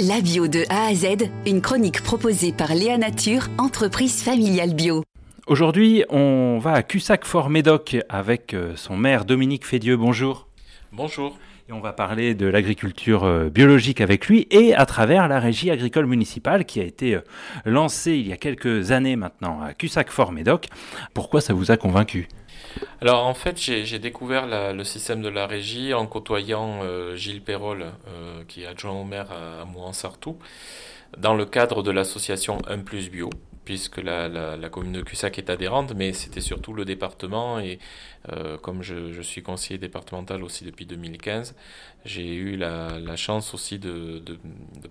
La bio de A à Z, une chronique proposée par Léa Nature, entreprise familiale bio. Aujourd'hui, on va à Cussac-Fort-Médoc avec euh, son maire Dominique Fédieux. Bonjour. Bonjour. Et on va parler de l'agriculture euh, biologique avec lui et à travers la régie agricole municipale qui a été euh, lancée il y a quelques années maintenant à Cussac-Fort-Médoc. Pourquoi ça vous a convaincu? Alors en fait, j'ai découvert le système de la régie en côtoyant euh, Gilles Perrol, euh, qui est adjoint au maire à, à Mouansartou, dans le cadre de l'association 1 plus bio puisque la, la, commune de Cussac est adhérente, mais c'était surtout le département. Et euh, comme je, suis conseiller départemental aussi depuis 2015, j'ai eu la, chance aussi de,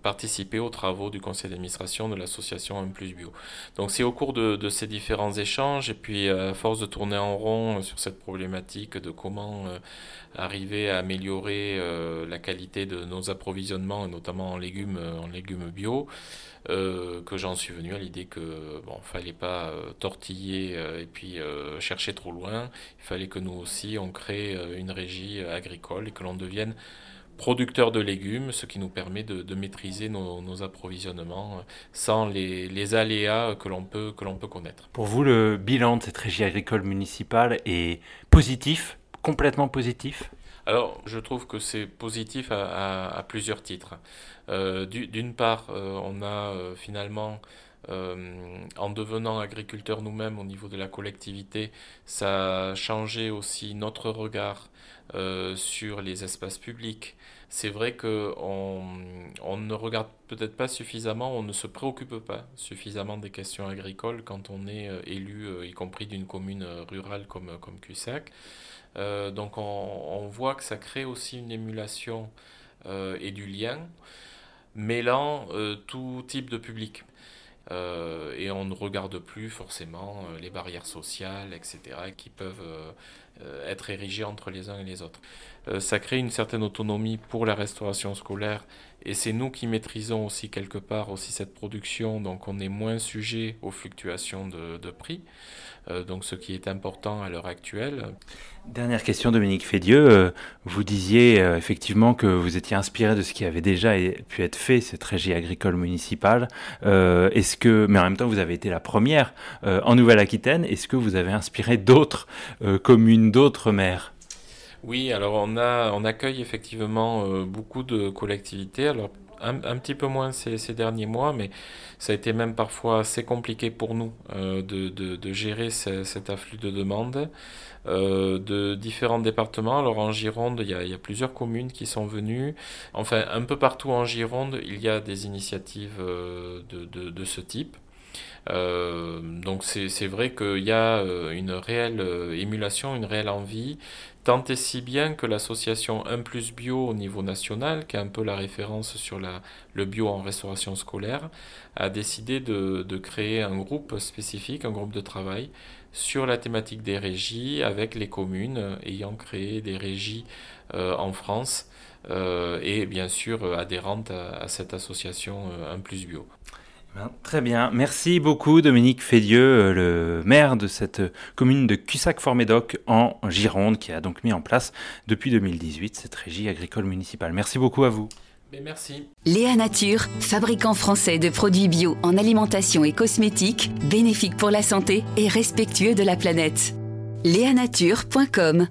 participer aux travaux du conseil d'administration de l'association Un Plus Bio. Donc c'est au cours de, ces différents échanges, et puis à force de tourner en rond sur cette problématique de comment euh, arriver à améliorer euh, la qualité de nos approvisionnements, notamment en légumes, en légumes bio, que j'en suis venu à l'idée que bon, fallait pas euh, tortiller euh, et puis euh, chercher trop loin. Il fallait que nous aussi on crée une régie agricole et que l'on devienne producteur de légumes, ce qui nous permet de, maîtriser nos, approvisionnements sans les, aléas que l'on peut, que peut connaître. Pour vous, le bilan de cette régie agricole municipale est positif, complètement positif? Alors, je trouve que c'est positif à, plusieurs titres. D'une part, on a finalement euh, en devenant agriculteur nous-mêmes au niveau de la collectivité, ça a changé aussi notre regard euh, sur les espaces publics. C'est vrai qu'on on ne regarde peut-être pas suffisamment, on ne se préoccupe pas suffisamment des questions agricoles quand on est euh, élu, y compris d'une commune rurale comme, comme Cussac. donc on, on, voit que ça crée aussi une émulation et du lien mêlant tout type de public. Euh, et on ne regarde plus forcément euh, les barrières sociales, etc., qui peuvent euh, être érigées entre les uns et les autres. ça crée une certaine autonomie pour la restauration scolaire et c'est nous qui maîtrisons aussi quelque part aussi cette production, donc on est moins sujet aux fluctuations de, prix, donc ce qui est important à l'heure actuelle. Dernière question, Dominique Fédieux. Euh, vous disiez euh, effectivement que vous étiez inspiré de ce qui avait déjà pu être fait, cette régie agricole municipale. Euh, est-ce que, mais en même temps, vous avez été la première en Nouvelle-Aquitaine. Est-ce que vous avez inspiré d'autres communes, d'autres maires Oui, alors on a, on accueille effectivement beaucoup de collectivités. Alors un, petit peu moins ces, derniers mois, mais ça a été même parfois assez compliqué pour nous de, de, gérer cet afflux de demandes. Euh, de différents départements. Alors en Gironde, il y, a, plusieurs communes qui sont venues. Enfin, un peu partout en Gironde, il y a des initiatives euh, de, ce type. Euh, donc c'est vrai qu'il y a une réelle émulation, une réelle envie, tant et si bien que l'association 1 plus bio au niveau national, qui est un peu la référence sur la, le bio en restauration scolaire, a décidé de, de créer un groupe spécifique, un groupe de travail sur la thématique des régies avec les communes euh, ayant créé des régies euh, en France euh, et bien sûr adhérentes à, cette association Un Plus Bio. Ben, très bien. Merci beaucoup Dominique Fédieux, le maire de cette commune de Cussac-Fort-Médoc en Gironde qui a donc mis en place depuis 2018 cette régie agricole municipale. Merci beaucoup à vous merci. Léa Nature, fabricant français de produits bio en alimentation et cosmétiques, bénéfique pour la santé et respectueux de la planète. Léanature.com